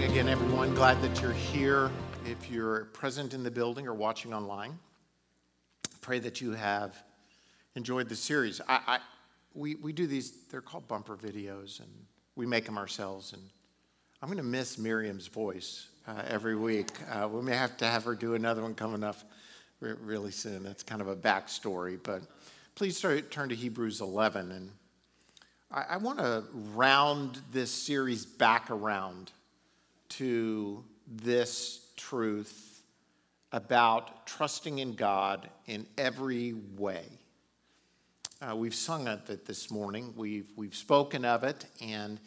morning again, everyone. Glad that you're here. If you're present in the building or watching online, pray that you have enjoyed the series. I, I, we, we do these, they're called bumper videos, and we make them ourselves. And I'm going to miss Miriam's voice uh, every week. Uh, we may have to have her do another one coming up re- really soon. That's kind of a backstory. But please start, turn to Hebrews 11. And I, I want to round this series back around to this truth about trusting in God in every way. Uh, we've sung of it this morning, we've, we've spoken of it, and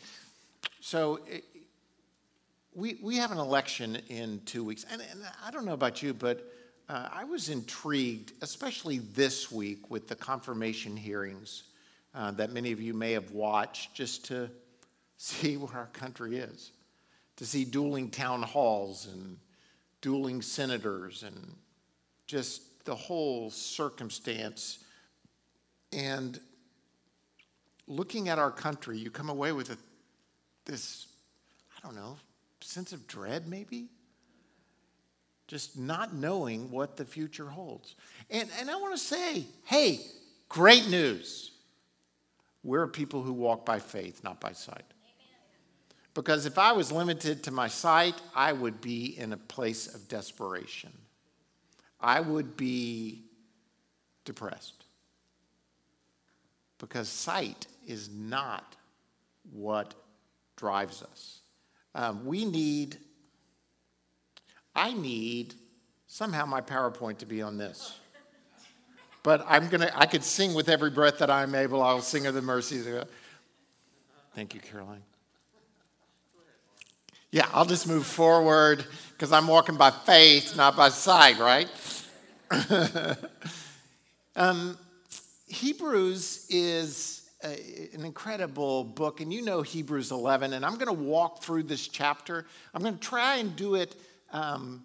so it, we, we have an election in two weeks. And, and I don't know about you, but uh, I was intrigued, especially this week, with the confirmation hearings uh, that many of you may have watched just to see where our country is to see dueling town halls and dueling senators and just the whole circumstance. And looking at our country, you come away with a, this, I don't know, sense of dread maybe? Just not knowing what the future holds. And, and I want to say, hey, great news. We're people who walk by faith, not by sight. Because if I was limited to my sight, I would be in a place of desperation. I would be depressed. Because sight is not what drives us. Um, we need, I need somehow my PowerPoint to be on this. But I'm gonna, I could sing with every breath that I'm able. I'll sing of the mercies. Thank you, Caroline. Yeah, I'll just move forward because I'm walking by faith, not by sight, right? um, Hebrews is a, an incredible book, and you know Hebrews 11, and I'm going to walk through this chapter. I'm going to try and do it um,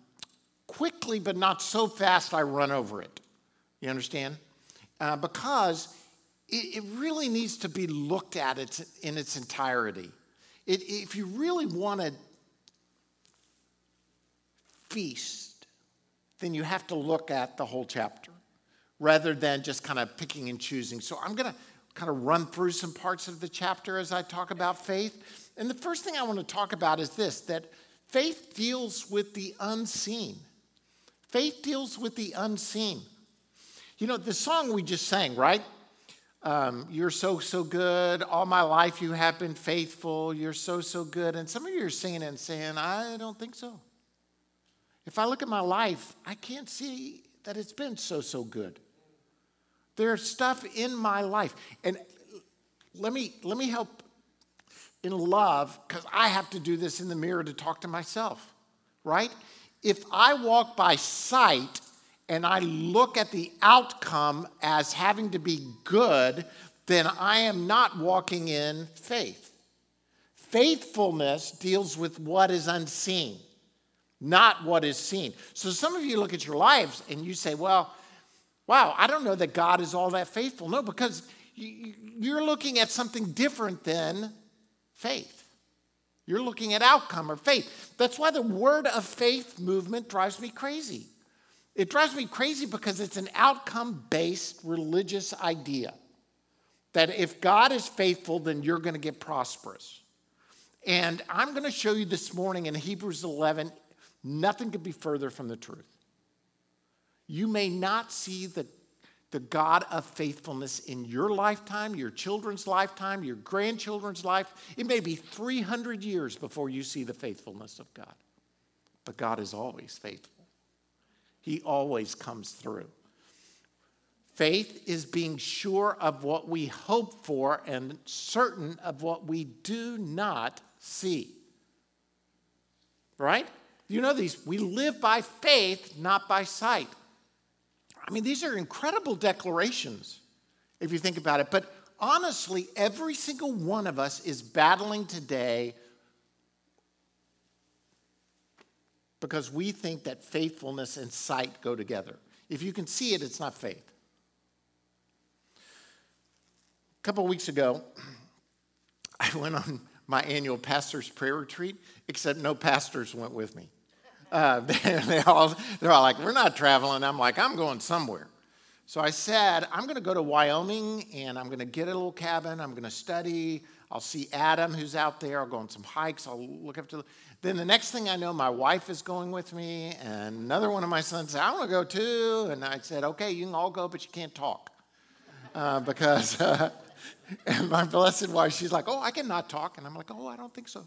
quickly, but not so fast I run over it. You understand? Uh, because it, it, really needs to be looked at in its entirety. It, if you really want to feast, then you have to look at the whole chapter rather than just kind of picking and choosing. So I'm going to kind of run through some parts of the chapter as I talk about faith. And the first thing I want to talk about is this that faith deals with the unseen. Faith deals with the unseen. You know, the song we just sang, right? Um, you're so, so good. All my life you have been faithful. You're so, so good. And some of you are singing and saying, I don't think so. If I look at my life, I can't see that it's been so, so good. There's stuff in my life. And let me, let me help in love, because I have to do this in the mirror to talk to myself, right? If I walk by sight and I look at the outcome as having to be good, then I am not walking in faith. Faithfulness deals with what is unseen not what is seen. So some of you look at your lives and you say, well, wow, I don't know that God is all that faithful. No, because you're looking at something different than faith. You're looking at outcome or faith. That's why the word of faith movement drives me crazy. It drives me crazy because it's an outcome based religious idea that if God is faithful, then you're going to get prosperous. And I'm going to show you this morning in Hebrews 11 Nothing could be further from the truth. You may not see the, the God of faithfulness in your lifetime, your children's lifetime, your grandchildren's life. It may be 300 years before you see the faithfulness of God. But God is always faithful, He always comes through. Faith is being sure of what we hope for and certain of what we do not see. Right? You know these. We live by faith, not by sight. I mean, these are incredible declarations if you think about it. But honestly, every single one of us is battling today because we think that faithfulness and sight go together. If you can see it, it's not faith. A couple weeks ago, I went on my annual pastor's prayer retreat, except no pastors went with me. Uh, they all, they're all like, we're not traveling. I'm like, I'm going somewhere. So I said, I'm going to go to Wyoming and I'm going to get a little cabin. I'm going to study. I'll see Adam, who's out there. I'll go on some hikes. I'll look up to. Then the next thing I know, my wife is going with me, and another one of my sons said, I want to go too. And I said, Okay, you can all go, but you can't talk. Uh, because uh, my blessed wife, she's like, Oh, I cannot talk. And I'm like, Oh, I don't think so.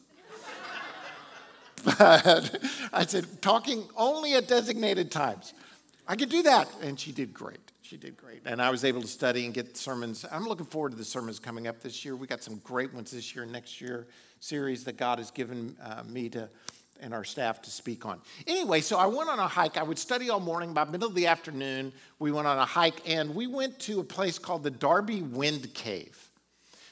But I said, talking only at designated times. I could do that. And she did great. She did great. And I was able to study and get sermons. I'm looking forward to the sermons coming up this year. We got some great ones this year, next year, series that God has given uh, me to and our staff to speak on. Anyway, so I went on a hike. I would study all morning. By middle of the afternoon, we went on a hike and we went to a place called the Darby Wind Cave.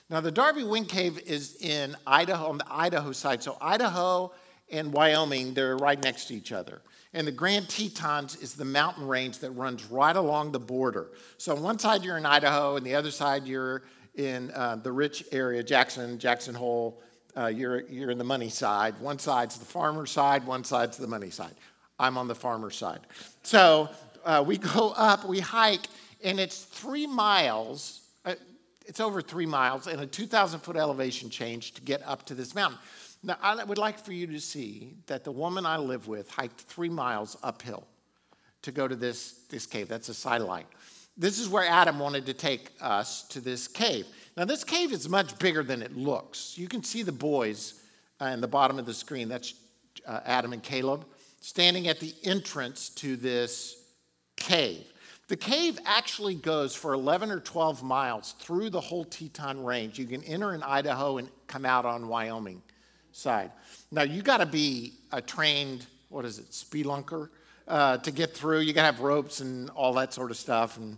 Now, the Darby Wind Cave is in Idaho, on the Idaho side. So, Idaho and Wyoming, they're right next to each other. And the Grand Tetons is the mountain range that runs right along the border. So on one side you're in Idaho, and the other side you're in uh, the rich area, Jackson, Jackson Hole. Uh, you're, you're in the money side. One side's the farmer side, one side's the money side. I'm on the farmer side. So uh, we go up, we hike, and it's three miles. Uh, it's over three miles and a 2,000 foot elevation change to get up to this mountain. Now, I would like for you to see that the woman I live with hiked three miles uphill to go to this, this cave. That's a sidelight. This is where Adam wanted to take us to this cave. Now, this cave is much bigger than it looks. You can see the boys uh, in the bottom of the screen. That's uh, Adam and Caleb standing at the entrance to this cave. The cave actually goes for 11 or 12 miles through the whole Teton Range. You can enter in Idaho and come out on Wyoming side. Now, you got to be a trained, what is it, spelunker uh, to get through. You got to have ropes and all that sort of stuff. And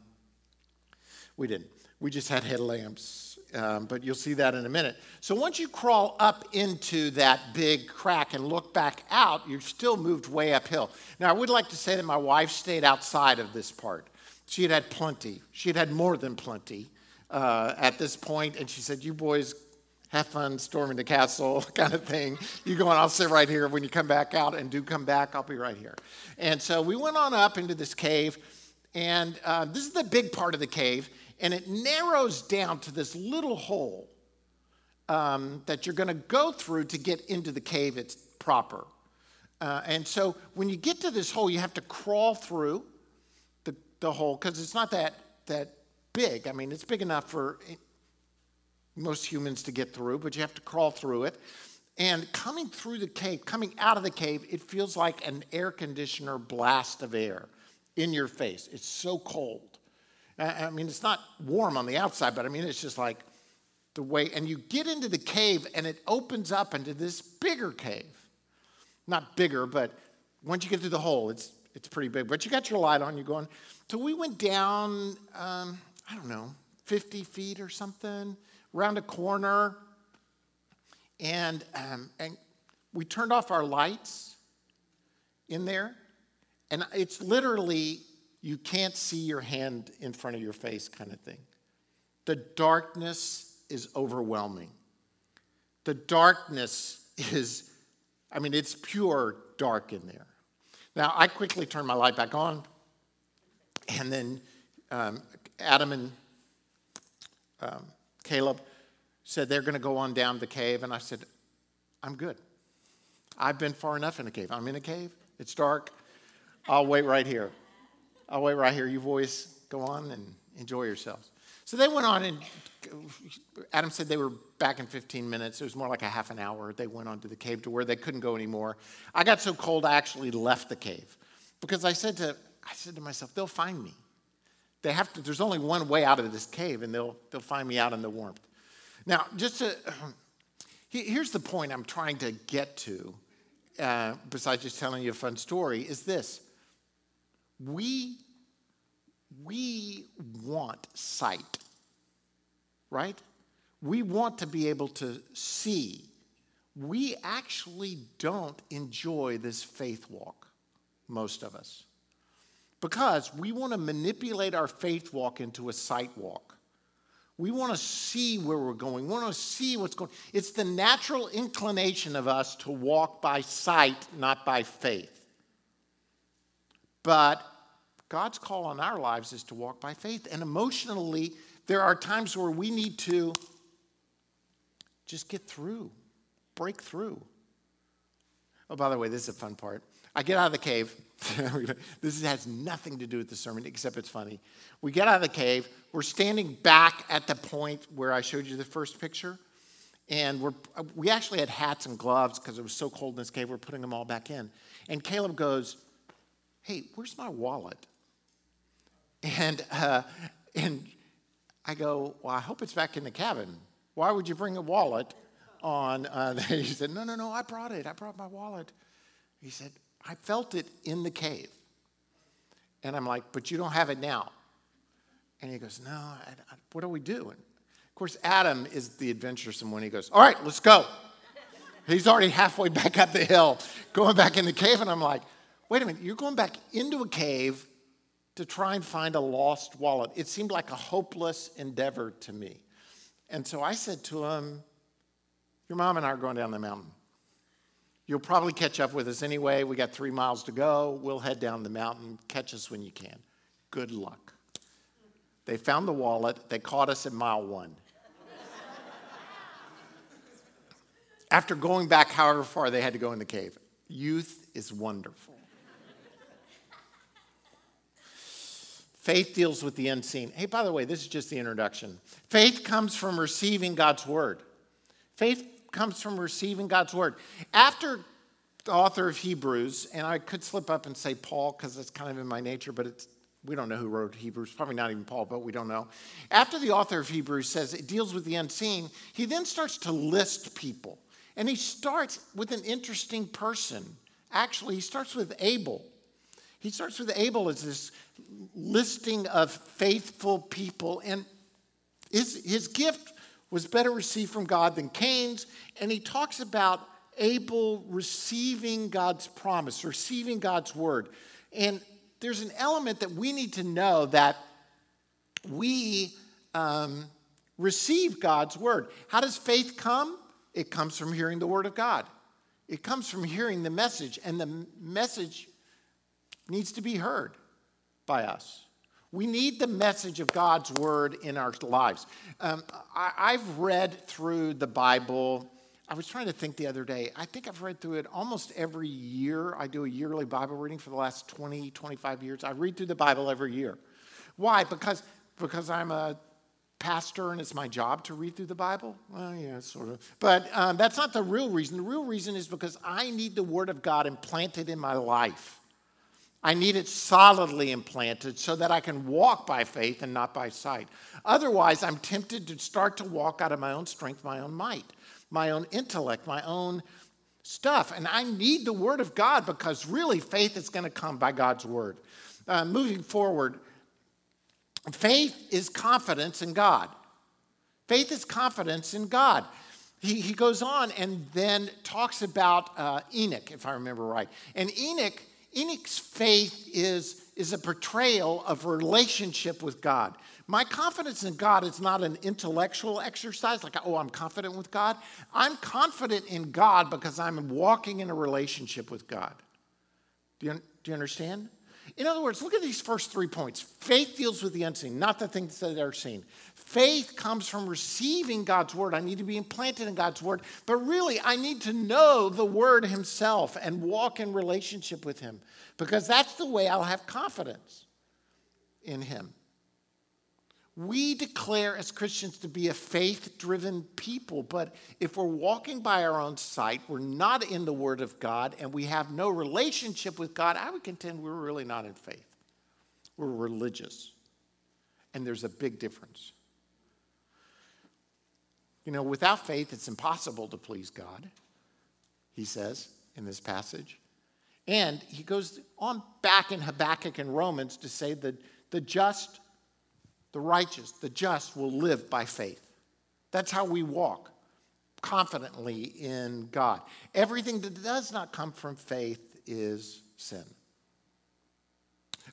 we didn't. We just had headlamps, um, but you'll see that in a minute. So once you crawl up into that big crack and look back out, you've still moved way uphill. Now, I would like to say that my wife stayed outside of this part. She had had plenty. She had had more than plenty uh, at this point, and she said, "You boys have fun storming the castle kind of thing. You go on, I'll sit right here. When you come back out and do come back, I'll be right here. And so we went on up into this cave, and uh, this is the big part of the cave, and it narrows down to this little hole um, that you're going to go through to get into the cave it's proper. Uh, and so when you get to this hole, you have to crawl through the, the hole because it's not that, that big. I mean, it's big enough for most humans to get through, but you have to crawl through it. And coming through the cave, coming out of the cave, it feels like an air conditioner blast of air in your face. It's so cold. I mean, it's not warm on the outside, but I mean, it's just like the way. And you get into the cave, and it opens up into this bigger cave. Not bigger, but once you get through the hole, it's it's pretty big. But you got your light on. You're going. So we went down. Um, I don't know, 50 feet or something around a corner, and, um, and we turned off our lights in there. And it's literally, you can't see your hand in front of your face kind of thing. The darkness is overwhelming. The darkness is, I mean, it's pure dark in there. Now, I quickly turned my light back on, and then um, Adam and um, Caleb said they're going to go on down the cave. And I said, I'm good. I've been far enough in the cave. I'm in a cave. It's dark. I'll wait right here. I'll wait right here. You boys go on and enjoy yourselves. So they went on, and Adam said they were back in 15 minutes. It was more like a half an hour. They went on to the cave to where they couldn't go anymore. I got so cold, I actually left the cave because I said to, I said to myself, they'll find me. They have to, there's only one way out of this cave, and they'll, they'll find me out in the warmth. Now, just to, here's the point I'm trying to get to, uh, besides just telling you a fun story, is this. We, we want sight, right? We want to be able to see. We actually don't enjoy this faith walk, most of us because we want to manipulate our faith walk into a sight walk. We want to see where we're going. We want to see what's going. It's the natural inclination of us to walk by sight, not by faith. But God's call on our lives is to walk by faith. And emotionally, there are times where we need to just get through, break through. Oh, by the way, this is a fun part. I get out of the cave. this has nothing to do with the sermon, except it's funny. We get out of the cave. We're standing back at the point where I showed you the first picture. And we're, we actually had hats and gloves because it was so cold in this cave. We're putting them all back in. And Caleb goes, Hey, where's my wallet? And, uh, and I go, Well, I hope it's back in the cabin. Why would you bring a wallet on? Uh, he said, No, no, no, I brought it. I brought my wallet. He said, I felt it in the cave. And I'm like, But you don't have it now. And he goes, No, I, I, what do we do? And of course, Adam is the adventuresome one. He goes, All right, let's go. He's already halfway back up the hill, going back in the cave. And I'm like, Wait a minute, you're going back into a cave to try and find a lost wallet. It seemed like a hopeless endeavor to me. And so I said to him, Your mom and I are going down the mountain. You'll probably catch up with us anyway. We got three miles to go. We'll head down the mountain. Catch us when you can. Good luck. They found the wallet. They caught us at mile one. After going back however far they had to go in the cave, youth is wonderful. Faith deals with the unseen. Hey, by the way, this is just the introduction. Faith comes from receiving God's word. Faith comes from receiving God's word. After the author of Hebrews, and I could slip up and say Paul because it's kind of in my nature, but it's we don't know who wrote Hebrews, probably not even Paul, but we don't know. After the author of Hebrews says it deals with the unseen, he then starts to list people. And he starts with an interesting person. Actually, he starts with Abel. He starts with Abel as this listing of faithful people, and his, his gift was better received from God than Cain's. And he talks about Abel receiving God's promise, receiving God's word. And there's an element that we need to know that we um, receive God's word. How does faith come? It comes from hearing the word of God. It comes from hearing the message, and the message needs to be heard by us. We need the message of God's word in our lives. Um, I, have read through the Bible. I was trying to think the other day. I think I've read through it almost every year. I do a yearly Bible reading for the last 20, 25 years. I read through the Bible every year. Why? Because, because I'm a pastor and it's my job to read through the Bible? Well, yeah, sort of. But um, that's not the real reason. The real reason is because I need the Word of God implanted in my life. I need it solidly implanted so that I can walk by faith and not by sight. Otherwise, I'm tempted to start to walk out of my own strength, my own might, my own intellect, my own stuff. And I need the Word of God because really faith is going to come by God's Word. Uh, moving forward, faith is confidence in God. Faith is confidence in God. He, he goes on and then talks about uh, Enoch, if I remember right. And Enoch Enoch's faith is, is a portrayal of relationship with God. My confidence in God is not an intellectual exercise, like, oh, I'm confident with God. I'm confident in God because I'm walking in a relationship with God. Do you, do you understand? In other words, look at these first three points. Faith deals with the unseen, not the things that are seen. Faith comes from receiving God's word. I need to be implanted in God's word. But really, I need to know the word himself and walk in relationship with him because that's the way I'll have confidence in him. We declare as Christians to be a faith driven people, but if we're walking by our own sight, we're not in the Word of God, and we have no relationship with God, I would contend we're really not in faith. We're religious. And there's a big difference. You know, without faith, it's impossible to please God, he says in this passage. And he goes on back in Habakkuk and Romans to say that the just the righteous, the just will live by faith. That's how we walk confidently in God. Everything that does not come from faith is sin.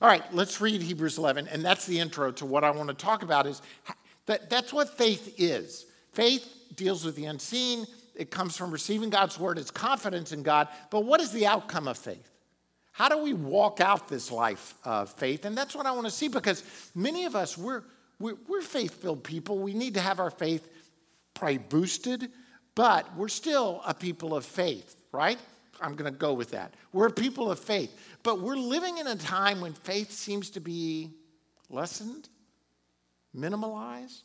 All right, let's read Hebrews 11 and that's the intro to what I want to talk about is That, that's what faith is. Faith deals with the unseen, it comes from receiving God's word, it's confidence in God. But what is the outcome of faith? How do we walk out this life of faith? And that's what I want to see because many of us, we're, we're, we're faith filled people. We need to have our faith probably boosted, but we're still a people of faith, right? I'm going to go with that. We're a people of faith, but we're living in a time when faith seems to be lessened, minimalized.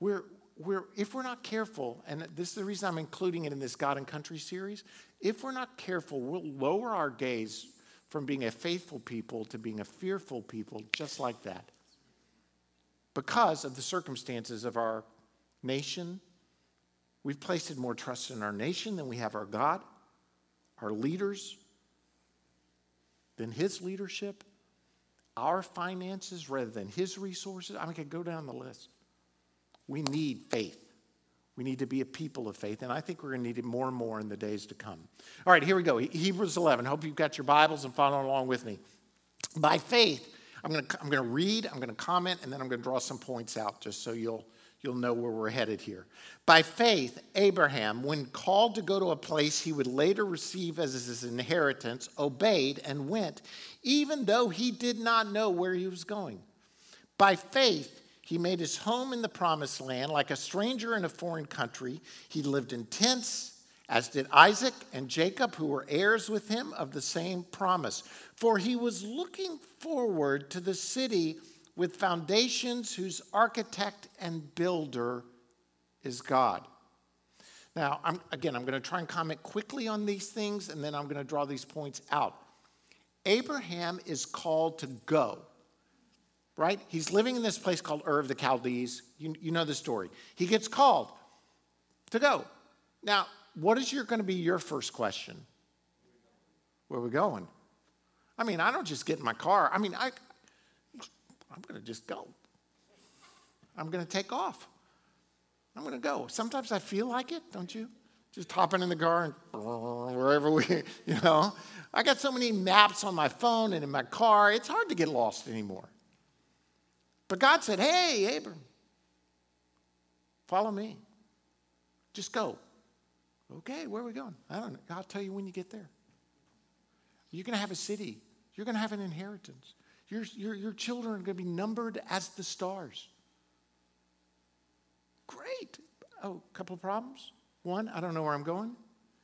We're, we're, if we're not careful, and this is the reason I'm including it in this God and Country series, if we're not careful, we'll lower our gaze from being a faithful people to being a fearful people, just like that. Because of the circumstances of our nation, we've placed more trust in our nation than we have our God, our leaders, than His leadership, our finances rather than His resources. I mean, I could go down the list. We need faith. We need to be a people of faith, and I think we're going to need it more and more in the days to come. All right, here we go. Hebrews 11. Hope you've got your Bibles and following along with me. By faith, I'm going to, I'm going to read, I'm going to comment, and then I'm going to draw some points out just so you'll, you'll know where we're headed here. By faith, Abraham, when called to go to a place he would later receive as his inheritance, obeyed and went, even though he did not know where he was going. By faith, he made his home in the promised land like a stranger in a foreign country. He lived in tents, as did Isaac and Jacob, who were heirs with him of the same promise. For he was looking forward to the city with foundations whose architect and builder is God. Now, I'm, again, I'm going to try and comment quickly on these things, and then I'm going to draw these points out. Abraham is called to go right? He's living in this place called Ur of the Chaldees. You, you know the story. He gets called to go. Now, what is going to be your first question? Where are we going? I mean, I don't just get in my car. I mean, I, I'm going to just go. I'm going to take off. I'm going to go. Sometimes I feel like it, don't you? Just hopping in the car and wherever we, you know. I got so many maps on my phone and in my car, it's hard to get lost anymore. But God said, Hey, Abram, follow me. Just go. Okay, where are we going? I don't know. I'll tell you when you get there. You're going to have a city, you're going to have an inheritance. Your, your, your children are going to be numbered as the stars. Great. Oh, a couple of problems. One, I don't know where I'm going.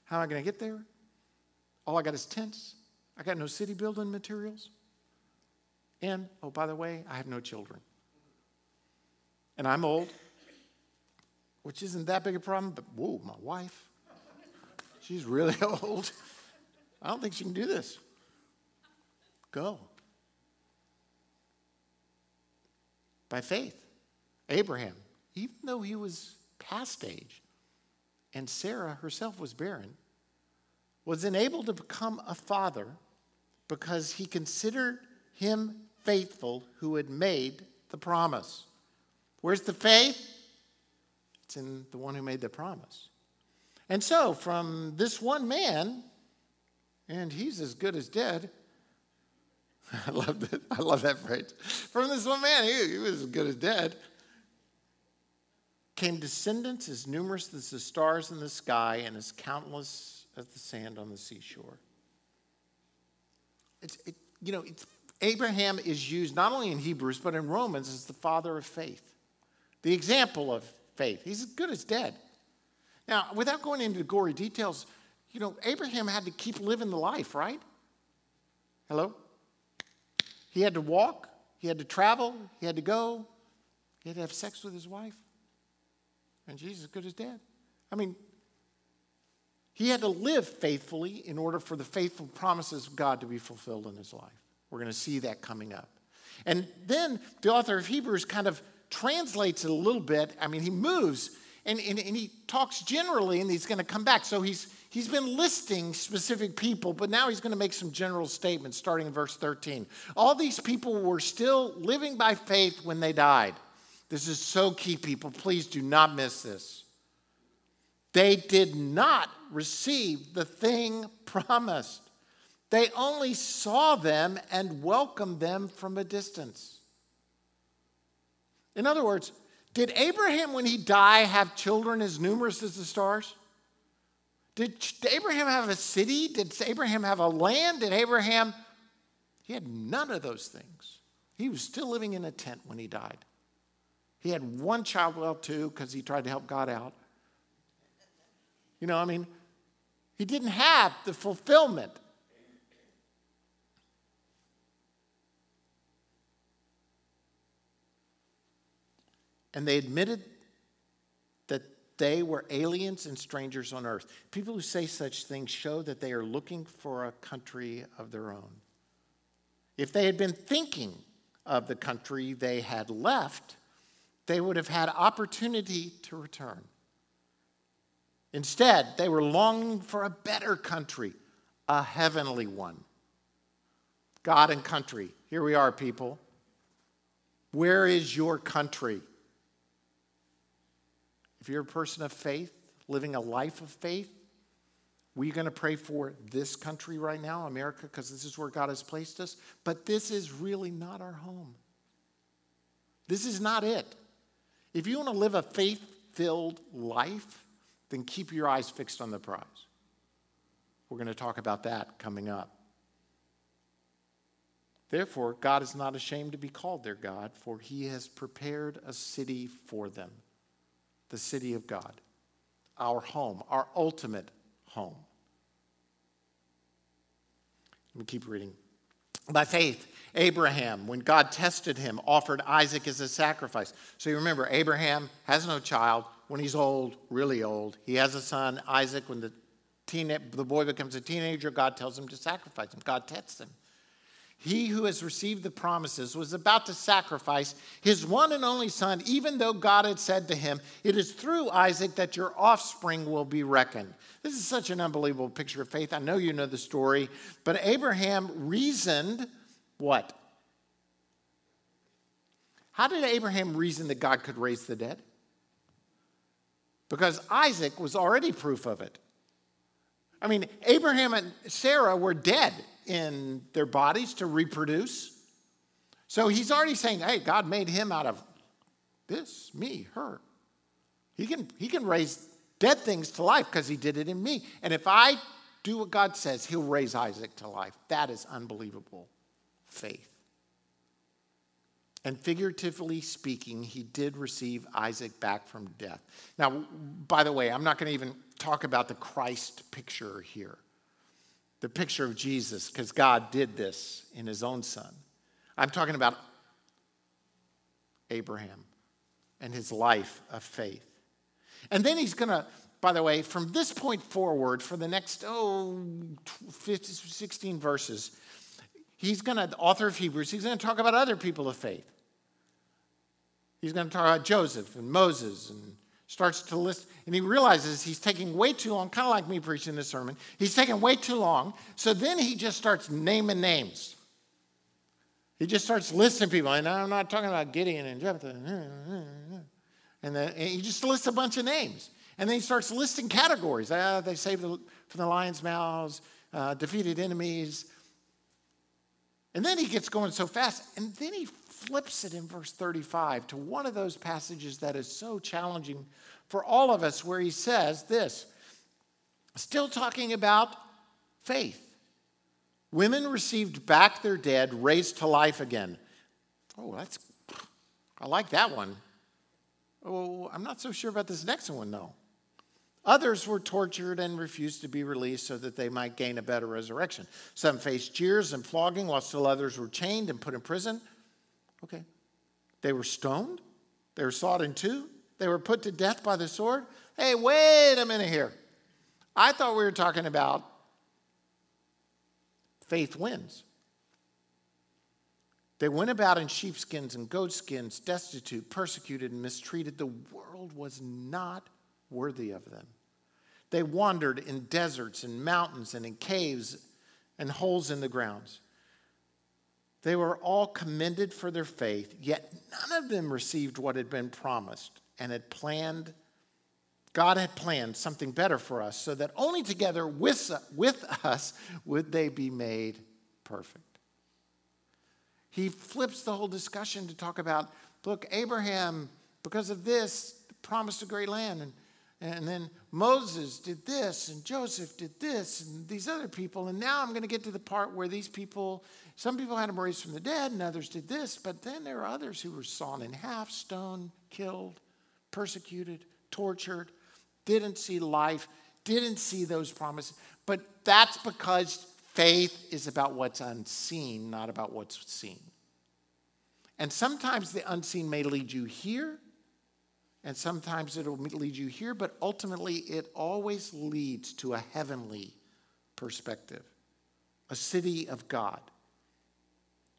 How am I going to get there? All I got is tents. I got no city building materials. And, oh, by the way, I have no children and I'm old, which isn't that big a problem, but whoa, my wife, she's really old. I don't think she can do this. Go. By faith, Abraham, even though he was past age and Sarah herself was barren, was enabled to become a father because he considered him faithful who had made the promise. Where's the faith? It's in the one who made the promise. And so, from this one man, and he's as good as dead. I love that. I love that phrase. From this one man, he, he was as good as dead. Came descendants as numerous as the stars in the sky and as countless as the sand on the seashore. It's, it, you know, Abraham is used not only in Hebrews but in Romans as the father of faith the example of faith. He's as good as dead. Now, without going into the gory details, you know, Abraham had to keep living the life, right? Hello? He had to walk, he had to travel, he had to go, he had to have sex with his wife. And Jesus, as good as dead. I mean, he had to live faithfully in order for the faithful promises of God to be fulfilled in his life. We're going to see that coming up. And then the author of Hebrews kind of translates it a little bit. I mean, he moves and, and, and he talks generally and he's going to come back. So he's, he's been listing specific people, but now he's going to make some general statements starting in verse 13. All these people were still living by faith when they died. This is so key, people. Please do not miss this. They did not receive the thing promised. They only saw them and welcomed them from a distance. In other words, did Abraham, when he died, have children as numerous as the stars? Did Abraham have a city? Did Abraham have a land? Did Abraham? He had none of those things. He was still living in a tent when he died. He had one child, well, two, because he tried to help God out. You know, I mean, he didn't have the fulfillment. And they admitted that they were aliens and strangers on earth. People who say such things show that they are looking for a country of their own. If they had been thinking of the country they had left, they would have had opportunity to return. Instead, they were longing for a better country, a heavenly one. God and country. Here we are, people. Where is your country? If you're a person of faith, living a life of faith, we're going to pray for this country right now, America, because this is where God has placed us. But this is really not our home. This is not it. If you want to live a faith filled life, then keep your eyes fixed on the prize. We're going to talk about that coming up. Therefore, God is not ashamed to be called their God, for he has prepared a city for them the city of God, our home, our ultimate home. Let me keep reading. By faith, Abraham, when God tested him, offered Isaac as a sacrifice. So you remember, Abraham has no child. When he's old, really old, he has a son, Isaac. When the, teen, the boy becomes a teenager, God tells him to sacrifice him. God tests him. He who has received the promises was about to sacrifice his one and only son, even though God had said to him, It is through Isaac that your offspring will be reckoned. This is such an unbelievable picture of faith. I know you know the story, but Abraham reasoned what? How did Abraham reason that God could raise the dead? Because Isaac was already proof of it. I mean, Abraham and Sarah were dead in their bodies to reproduce. So he's already saying, hey, God made him out of this, me, her. He can, he can raise dead things to life because he did it in me. And if I do what God says, he'll raise Isaac to life. That is unbelievable faith. And figuratively speaking, he did receive Isaac back from death. Now, by the way, I'm not going to even talk about the Christ picture here the picture of Jesus because God did this in his own son. I'm talking about Abraham and his life of faith. And then he's going to, by the way, from this point forward, for the next, oh, 15, 16 verses, he's going to, the author of Hebrews, he's going to talk about other people of faith. He's going to talk about Joseph and Moses and starts to list, and he realizes he's taking way too long, kind of like me preaching this sermon. He's taking way too long. So then he just starts naming names. He just starts listing people. And I'm not talking about Gideon and Jephthah. And, then, he just lists a bunch of names. And then he starts listing categories. Uh, they saved from the lion's mouths, uh, defeated enemies. And then he gets going so fast. And then he flips it in verse 35 to one of those passages that is so challenging for all of us, where he says this still talking about faith. Women received back their dead, raised to life again. Oh, that's, I like that one. Oh, I'm not so sure about this next one, though. Others were tortured and refused to be released so that they might gain a better resurrection. Some faced jeers and flogging, while still others were chained and put in prison. Okay. They were stoned, they were sawed in two, they were put to death by the sword. Hey, wait a minute here. I thought we were talking about faith wins. They went about in sheepskins and goatskins, destitute, persecuted, and mistreated. The world was not worthy of them. They wandered in deserts and mountains and in caves and holes in the grounds. They were all commended for their faith, yet none of them received what had been promised and had planned, God had planned something better for us so that only together with, with us would they be made perfect. He flips the whole discussion to talk about look, Abraham, because of this, promised a great land. And, and then Moses did this, and Joseph did this, and these other people. And now I'm going to get to the part where these people, some people had him raised from the dead, and others did this. But then there are others who were sawn in half, stoned, killed, persecuted, tortured, didn't see life, didn't see those promises. But that's because faith is about what's unseen, not about what's seen. And sometimes the unseen may lead you here, and sometimes it'll lead you here, but ultimately it always leads to a heavenly perspective, a city of God.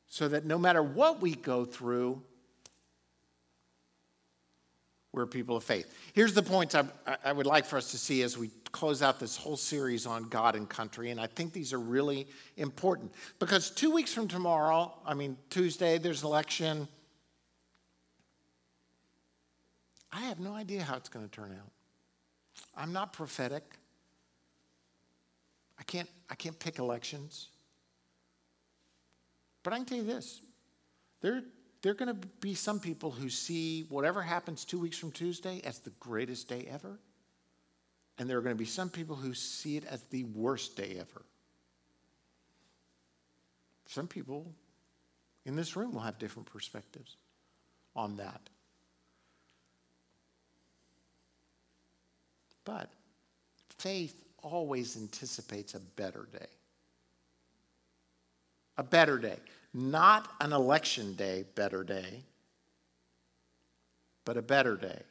So that no matter what we go through, we're people of faith. Here's the points I, I, would like for us to see as we close out this whole series on God and country. And I think these are really important because two weeks from tomorrow, I mean, Tuesday, there's election. I have no idea how it's going to turn out. I'm not prophetic. I can't, I can't pick elections. But I can tell you this there, there are going to be some people who see whatever happens two weeks from Tuesday as the greatest day ever. And there are going to be some people who see it as the worst day ever. Some people in this room will have different perspectives on that. But faith always anticipates a better day. A better day. Not an election day, better day, but a better day.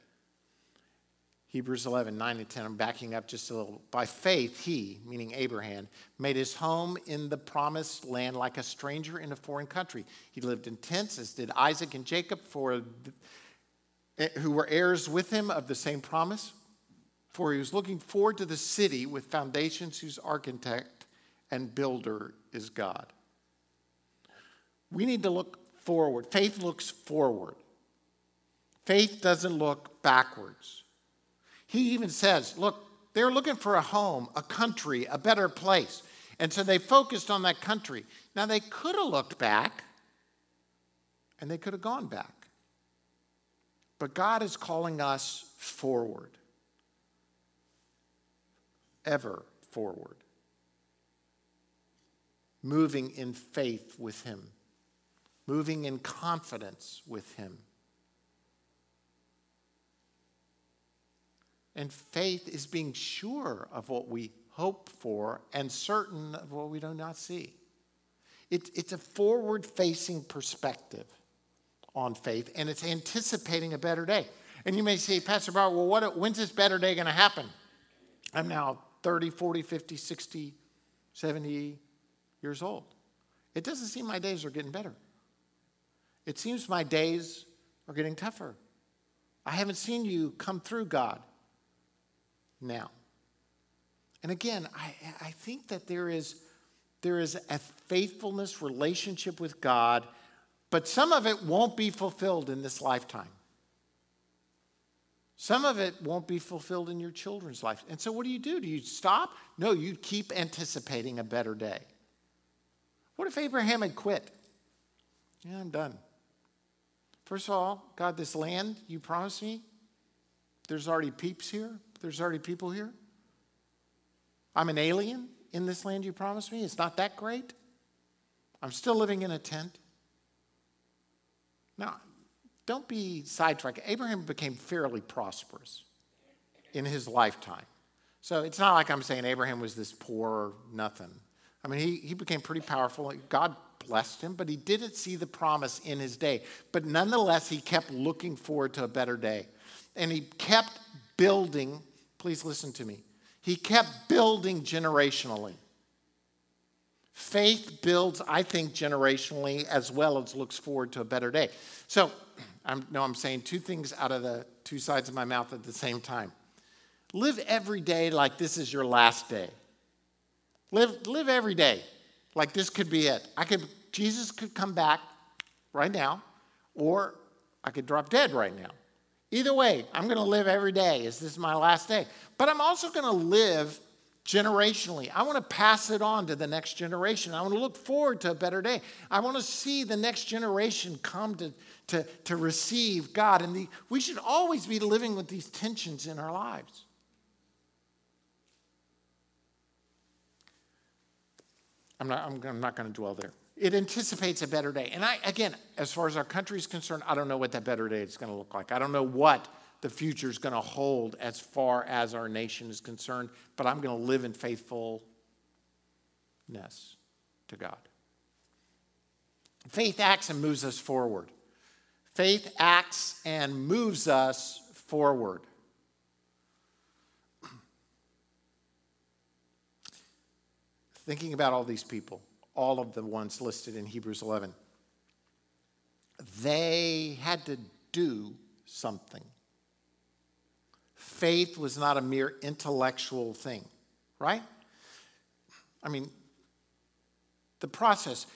Hebrews 11, 9 and 10. I'm backing up just a little. By faith, he, meaning Abraham, made his home in the promised land like a stranger in a foreign country. He lived in tents, as did Isaac and Jacob, for, eh, who were heirs with him of the same promise. For he was looking forward to the city with foundations whose architect and builder is God. We need to look forward. Faith looks forward, faith doesn't look backwards. He even says, look, they're looking for a home, a country, a better place. And so they focused on that country. Now, they could have looked back and they could have gone back. But God is calling us forward, ever forward, moving in faith with Him moving in confidence with Him. And faith is being sure of what we hope for and certain of what we do not see. It, it's a forward facing perspective on faith, and it's anticipating a better day. And you may say, Pastor Bauer, well, what, when's this better day going to happen? I'm now 30, 40, 50, 60, 70 years old. It doesn't seem my days are getting better. It seems my days are getting tougher. I haven't seen you come through, God, now. And again, I, I think that there is, there is a faithfulness relationship with God, but some of it won't be fulfilled in this lifetime. Some of it won't be fulfilled in your children's life. And so, what do you do? Do you stop? No, you keep anticipating a better day. What if Abraham had quit? Yeah, I'm done. First of all, God, this land you promised me, there's already peeps here, there's already people here. I'm an alien in this land you promised me. It's not that great. I'm still living in a tent. Now, don't be sidetracked. Abraham became fairly prosperous in his lifetime. So it's not like I'm saying Abraham was this poor nothing. I mean, he, he became pretty powerful. God blessed him, but he didn't see the promise in his day. But nonetheless, he kept looking forward to a better day. And he kept building, please listen to me. He kept building generationally. Faith builds, I think, generationally as well as looks forward to a better day. So, I know I'm saying two things out of the two sides of my mouth at the same time. Live every day like this is your last day. Live, live every day like this could be it. I could, Jesus could come back right now, or I could drop dead right now. Either way, I'm going to live every day. Is this my last day? But I'm also going to live generationally. I want to pass it on to the next generation. I want to look forward to a better day. I want to see the next generation come to, to, to receive God. And the, we should always be living with these tensions in our lives. I'm not, I'm, I'm not going to dwell there. It anticipates a better day. And I, again, as far as our country is concerned, I don't know what that better day is going to look like. I don't know what the future is going to hold as far as our nation is concerned, but I'm going to live in faithfulness to God. Faith acts and moves us forward. Faith acts and moves us forward. Thinking about all these people, all of the ones listed in Hebrews 11, they had to do something. Faith was not a mere intellectual thing, right? I mean, the process,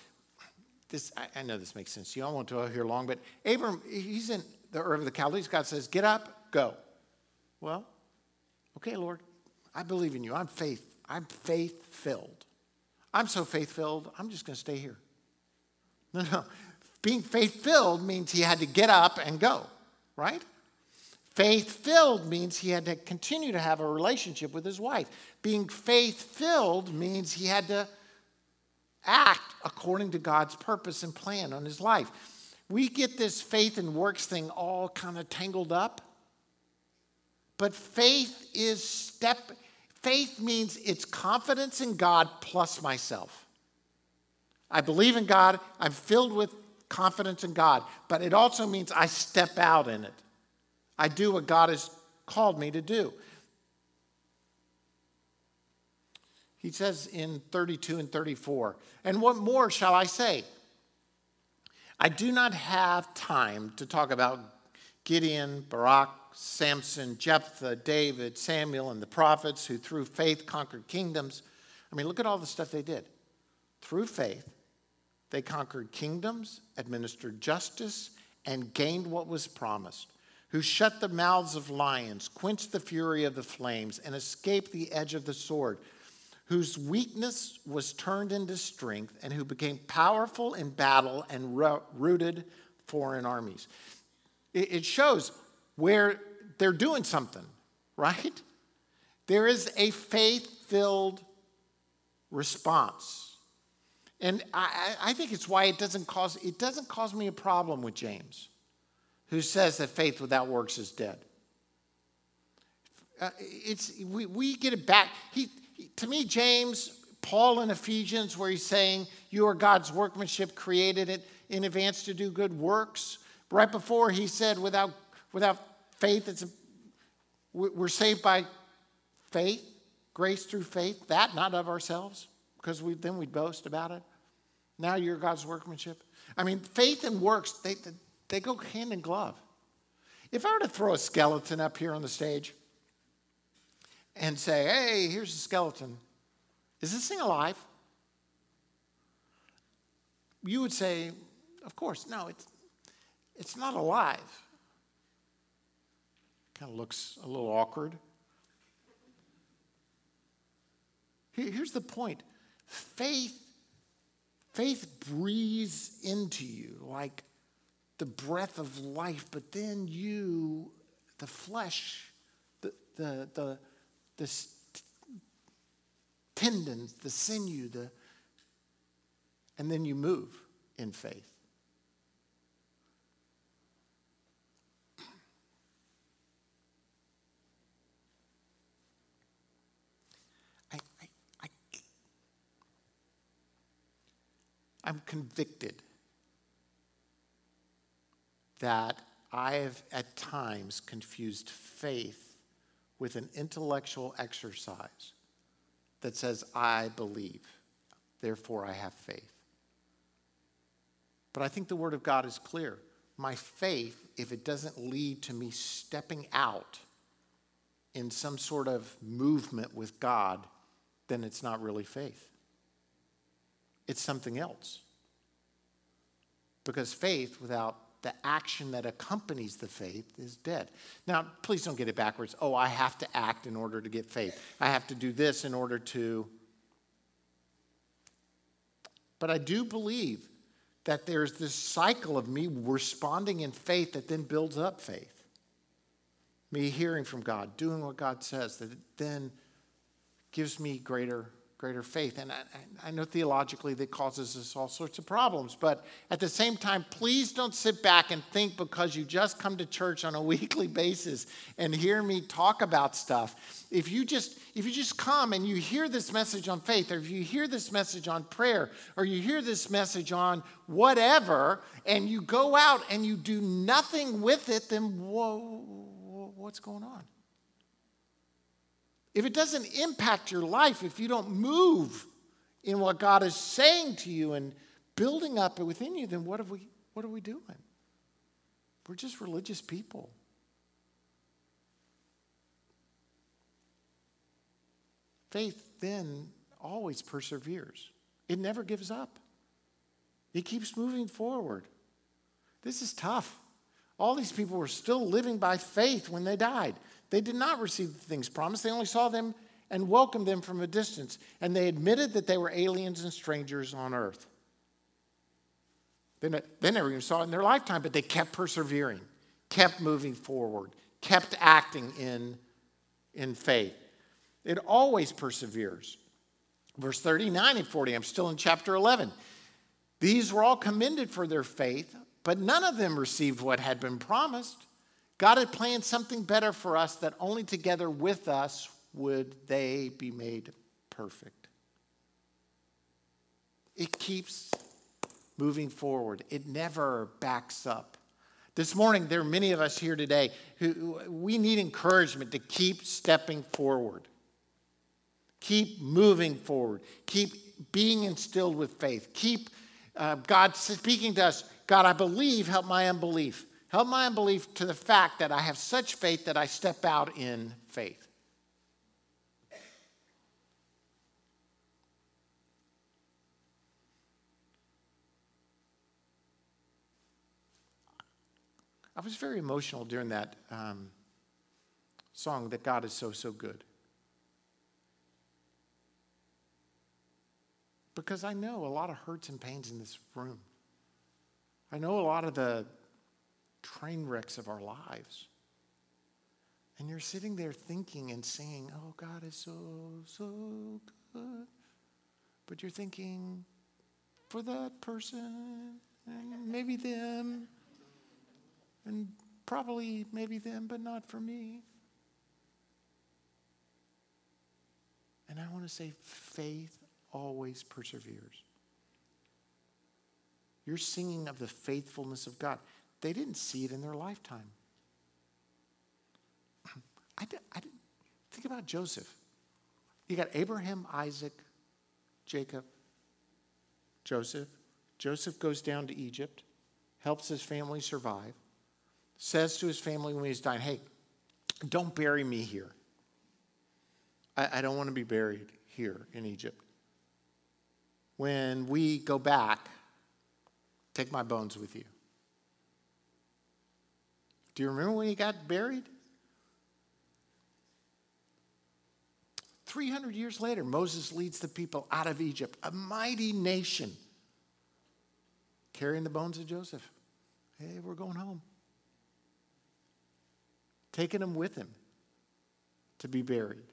this, I, I know this makes sense. You don't want to hear long, but Abram, he's in the Ur of the Chaldees. God says, Get up, go. Well, okay, Lord, I believe in you. I'm faith. I'm faith filled. I'm so faith filled, I'm just going to stay here. No, no. Being faith filled means he had to get up and go, right? Faith filled means he had to continue to have a relationship with his wife. Being faith filled means he had to act according to God's purpose and plan on his life. We get this faith and works thing all kind of tangled up. But faith is step faith means it's confidence in God plus myself. I believe in God, I'm filled with confidence in God, but it also means I step out in it. I do what God has called me to do. He says in 32 and 34, and what more shall I say? I do not have time to talk about Gideon, Barak, Samson, Jephthah, David, Samuel, and the prophets who through faith conquered kingdoms. I mean, look at all the stuff they did. Through faith, they conquered kingdoms, administered justice, and gained what was promised. Who shut the mouths of lions, quenched the fury of the flames, and escaped the edge of the sword. Whose weakness was turned into strength, and who became powerful in battle and routed foreign armies. It shows where they're doing something, right? There is a faith filled response. And I, I, think it's why it doesn't cause it doesn't cause me a problem with James, who says that faith without works is dead. Uh, it's we, we get it back. He, he, to me, James, Paul in Ephesians, where he's saying you are God's workmanship, created it in advance to do good works. Right before he said, without without faith, it's a, we're saved by faith, grace through faith, that not of ourselves, because we, then we'd boast about it. Now you're God's workmanship. I mean, faith and works, they, they go hand in glove. If I were to throw a skeleton up here on the stage and say, hey, here's a skeleton, is this thing alive? You would say, of course, no, it's, it's not alive. Kind of looks a little awkward. Here's the point faith, faith breathes into you like the breath of life, but then you, the flesh, the, the, the, the tendons, the sinew, the, and then you move in faith. I'm convicted that I have at times confused faith with an intellectual exercise that says, I believe, therefore I have faith. But I think the Word of God is clear. My faith, if it doesn't lead to me stepping out in some sort of movement with God, then it's not really faith it's something else. Because faith without the action that accompanies the faith is dead. Now, please don't get it backwards. Oh, I have to act in order to get faith. I have to do this in order to. But I do believe that there's this cycle of me responding in faith that then builds up faith. Me hearing from God, doing what God says, that then gives me greater greater faith. And I, I, know theologically that causes us all sorts of problems, but at the same time, please don't sit back and think because you just come to church on a weekly basis and hear me talk about stuff. If you just if you just come and you hear this message on faith, or if you hear this message on prayer, or you hear this message on whatever, and you go out and you do nothing with it, then whoa, what's going on? If it doesn't impact your life, if you don't move in what God is saying to you and building up within you, then what, have we, what are we doing? We're just religious people. Faith then always perseveres, it never gives up, it keeps moving forward. This is tough. All these people were still living by faith when they died. They did not receive the things promised. They only saw them and welcomed them from a distance. And they admitted that they were aliens and strangers on earth. They, they never even saw it in their lifetime, but they kept persevering, kept moving forward, kept acting in, in faith. It always perseveres. Verse 39 and 40, I'm still in chapter 11. These were all commended for their faith, but none of them received what had been promised. God had planned something better for us that only together with us would they be made perfect. It keeps moving forward, it never backs up. This morning, there are many of us here today who we need encouragement to keep stepping forward, keep moving forward, keep being instilled with faith, keep uh, God speaking to us God, I believe, help my unbelief. Help my unbelief to the fact that I have such faith that I step out in faith. I was very emotional during that um, song that God is so, so good. Because I know a lot of hurts and pains in this room. I know a lot of the train wrecks of our lives. And you're sitting there thinking and saying, Oh, God is so, so good. But you're thinking, for that person, and maybe them, and probably maybe them, but not for me. And I want to say, faith always perseveres. You're singing of the faithfulness of God. They didn't see it in their lifetime. I, did, I did, think about Joseph. You got Abraham, Isaac, Jacob, Joseph. Joseph goes down to Egypt, helps his family survive, says to his family when he's dying, Hey, don't bury me here. I, I don't want to be buried here in Egypt. When we go back, take my bones with you. Do you remember when he got buried? 300 years later, Moses leads the people out of Egypt, a mighty nation, carrying the bones of Joseph. Hey, we're going home. Taking them with him to be buried.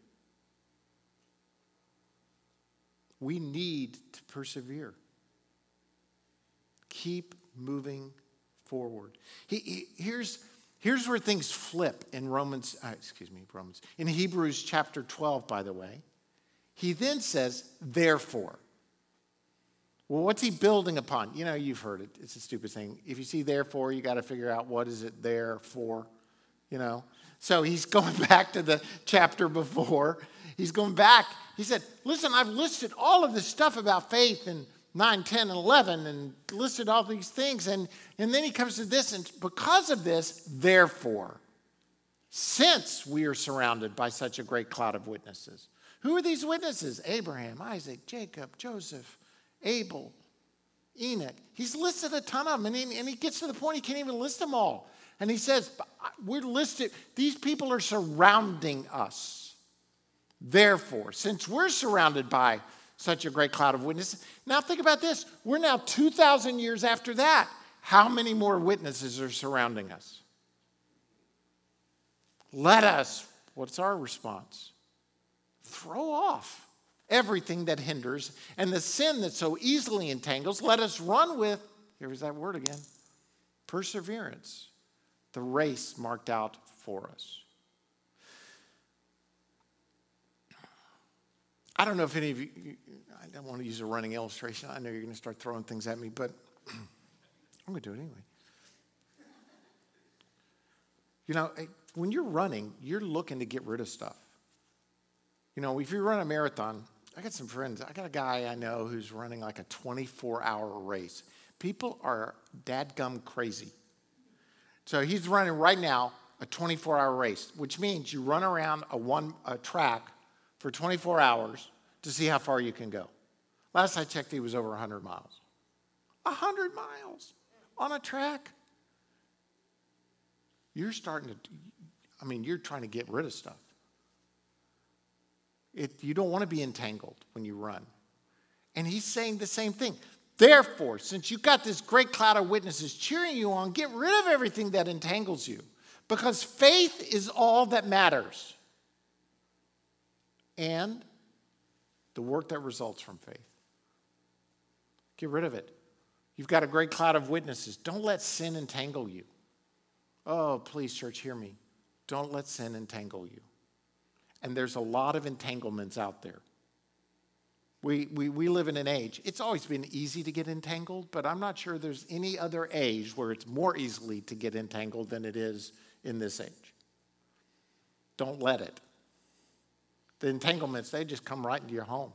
We need to persevere. Keep moving forward. He, he, here's Here's where things flip in Romans, uh, excuse me, Romans, in Hebrews chapter 12, by the way. He then says, therefore. Well, what's he building upon? You know, you've heard it. It's a stupid thing. If you see therefore, you got to figure out what is it there for, you know. So he's going back to the chapter before. He's going back. He said, listen, I've listed all of this stuff about faith and 9, 10, and 11 and listed all these things. And, and then he comes to this, and because of this, therefore, since we are surrounded by such a great cloud of witnesses. Who are these witnesses? Abraham, Isaac, Jacob, Joseph, Abel, Enoch. He's listed a ton of them, and he, and he gets to the point he can't even list them all. And he says, We're listed, these people are surrounding us. Therefore, since we're surrounded by such a great cloud of witnesses, now think about this. We're now 2,000 years after that. How many more witnesses are surrounding us? Let us, what's our response? Throw off everything that hinders and the sin that so easily entangles. Let us run with, here's that word again, perseverance, the race marked out for us. I don't know if any of you, I don't want to use a running illustration. I know you're going to start throwing things at me, but I'm going to do it anyway. You know, eh, when you're running, you're looking to get rid of stuff. You know, if you run a marathon, I got some friends. I got a guy I know who's running like a 24 hour race. People are dadgum crazy. So he's running right now a 24 hour race, which means you run around a one a track for 24 hours to see how far you can go. Last I checked, he was over 100 miles. 100 miles on a track. You're starting to, I mean, you're trying to get rid of stuff. It, you don't want to be entangled when you run. And he's saying the same thing. Therefore, since you've got this great cloud of witnesses cheering you on, get rid of everything that entangles you. Because faith is all that matters. And the work that results from faith. Get rid of it. You've got a great cloud of witnesses. Don't let sin entangle you. Oh, please, church, hear me. Don't let sin entangle you. And there's a lot of entanglements out there. We, we, we live in an age, it's always been easy to get entangled, but I'm not sure there's any other age where it's more easily to get entangled than it is in this age. Don't let it. The entanglements, they just come right into your home.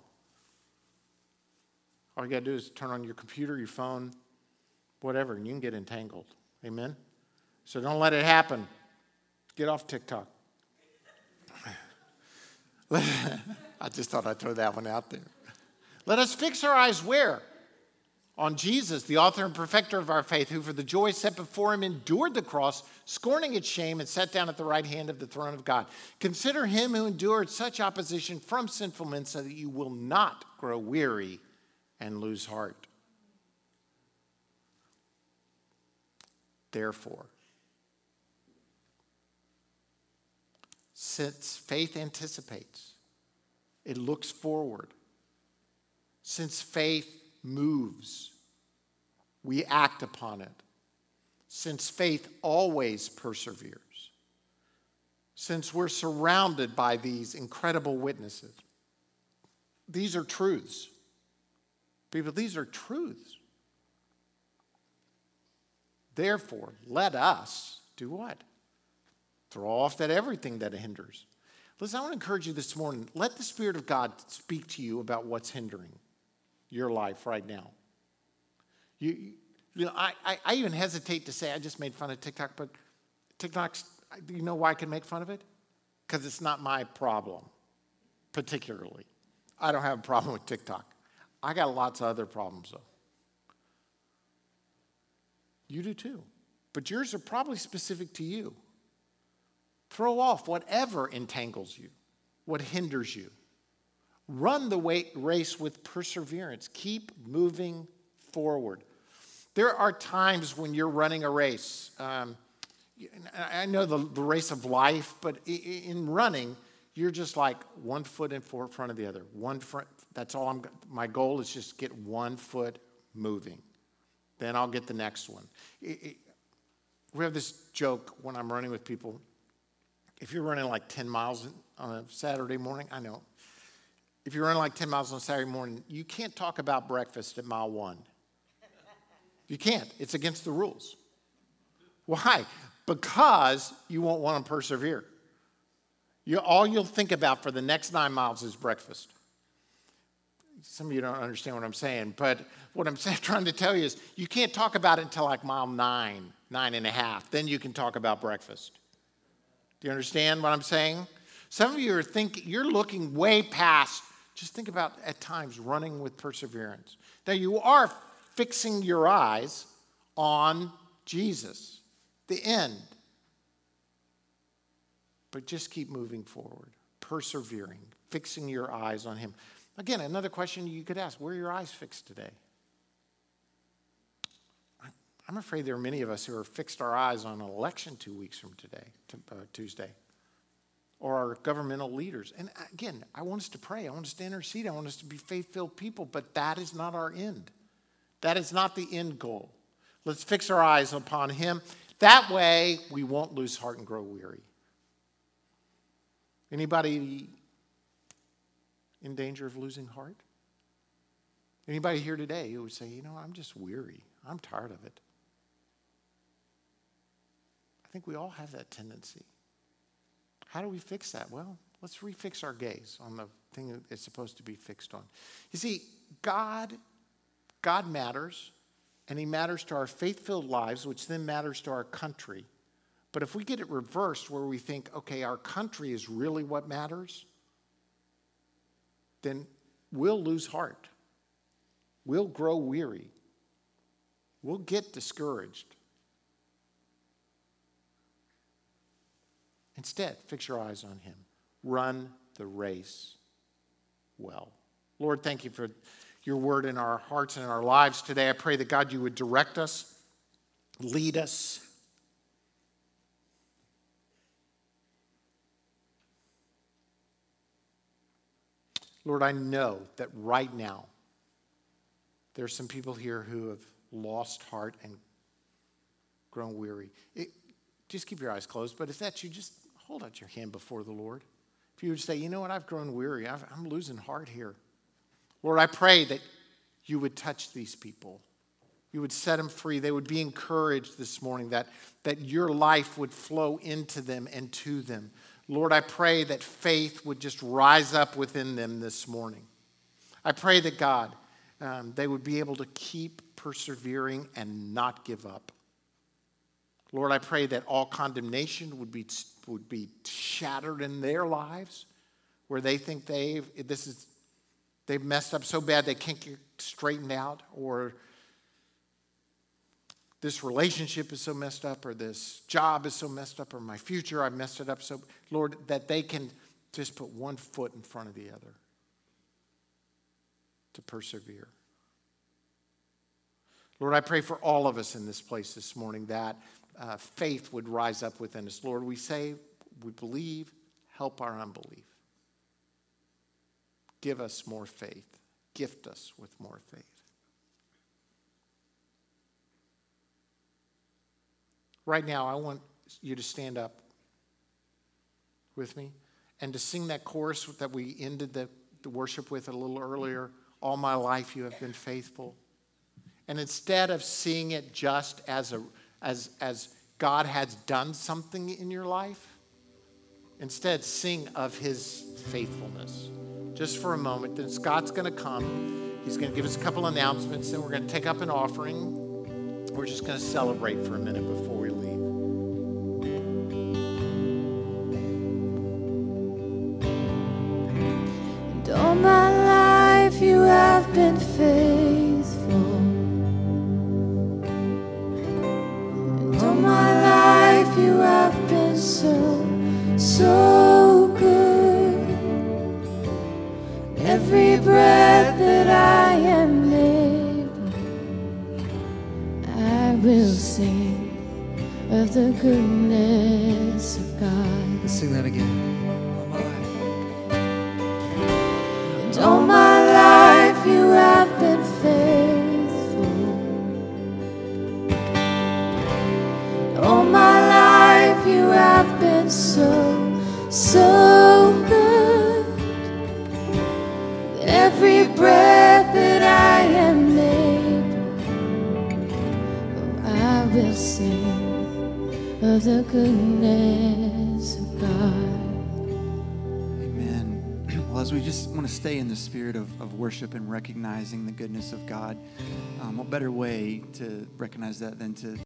All you got to do is turn on your computer, your phone, whatever, and you can get entangled. Amen? So don't let it happen. Get off TikTok. I just thought I'd throw that one out there. Let us fix our eyes where? On Jesus, the author and perfecter of our faith, who for the joy set before him endured the cross, scorning its shame, and sat down at the right hand of the throne of God. Consider him who endured such opposition from sinful men so that you will not grow weary and lose heart. Therefore, since faith anticipates, it looks forward. Since faith moves, we act upon it. Since faith always perseveres. Since we're surrounded by these incredible witnesses, these are truths. People, these are truths. Therefore, let us do what? Throw off that everything that hinders. Listen, I want to encourage you this morning. Let the Spirit of God speak to you about what's hindering your life right now. You, you know, I, I, I even hesitate to say I just made fun of TikTok, but TikTok's, you know why I can make fun of it? Because it's not my problem, particularly. I don't have a problem with TikTok. I got lots of other problems, though. You do too. But yours are probably specific to you. Throw off whatever entangles you, what hinders you. Run the race with perseverance. Keep moving forward. There are times when you're running a race. Um, I know the, the, race of life, but in running, you're just like one foot in front of the other. One front, that's all I'm. My goal is just get one foot moving. Then I'll get the next one. It, it, we have this joke when I'm running with people. If you're running like 10 miles on a Saturday morning, I know. If you're running like 10 miles on Saturday morning, you can't talk about breakfast at mile one. You can't, it's against the rules. Why? Because you won't want to persevere. You, all you'll think about for the next nine miles is breakfast. Some of you don't understand what I'm saying, but what I'm trying to tell you is you can't talk about it until like mile nine, nine and a half. Then you can talk about breakfast. Do you understand what I'm saying? Some of you are thinking, you're looking way past. Just think about at times running with perseverance. Now, you are fixing your eyes on Jesus, the end. But just keep moving forward, persevering, fixing your eyes on Him. Again, another question you could ask where are your eyes fixed today? I'm afraid there are many of us who are fixed our eyes on an election two weeks from today, uh, Tuesday, or our governmental leaders. And again, I want us to pray. I want us to intercede. I want us to be faith filled people, but that is not our end. That is not the end goal. Let's fix our eyes upon Him. That way, we won't lose heart and grow weary. Anybody in danger of losing heart? Anybody here today who would say, you know, I'm just weary. I'm tired of it. I think we all have that tendency. How do we fix that? Well, let's refix our gaze on the thing that it's supposed to be fixed on. You see, God, God matters, and He matters to our faith-filled lives, which then matters to our country. But if we get it reversed, where we think, okay, our country is really what matters, then we'll lose heart. We'll grow weary. We'll get discouraged. Instead, fix your eyes on Him. Run the race well. Lord, thank you for your word in our hearts and in our lives today. I pray that God, you would direct us, lead us. Lord, I know that right now there are some people here who have lost heart and grown weary. It, just keep your eyes closed, but if that's you, just hold out your hand before the Lord. If you would say, you know what, I've grown weary, i am losing heart here. Lord, I pray that you would touch these people. You would set them free. They would be encouraged this morning, that, that your life would flow into them and to them. Lord, I pray that faith would just rise up within them this morning. I pray that God, um, they would be able to keep persevering and not give up. Lord, I pray that all condemnation would be, would be shattered in their lives where they think they've, this is, they've messed up so bad they can't get straightened out, or this relationship is so messed up, or this job is so messed up, or my future, I've messed it up so, Lord, that they can just put one foot in front of the other to persevere. Lord, I pray for all of us in this place this morning that uh, faith would rise up within us. Lord, we say, we believe, help our unbelief. Give us more faith. Gift us with more faith. Right now, I want you to stand up with me and to sing that chorus that we ended the, the worship with a little earlier. All my life you have been faithful. And instead of seeing it just as a as, as God has done something in your life. Instead, sing of his faithfulness. Just for a moment, then Scott's going to come. He's going to give us a couple announcements, then we're going to take up an offering. We're just going to celebrate for a minute before we leave. And all my life you have been faithful. So good. Every breath that I am able, I will sing of the goodness of God. Let's sing that again. And all my life you have been faithful. All my life you have been so, so good. Every breath that I am able, oh, I will sing of the goodness of God. Amen. Well, as we just want to stay in the spirit of, of worship and recognizing the goodness of God, um, what better way to recognize that than to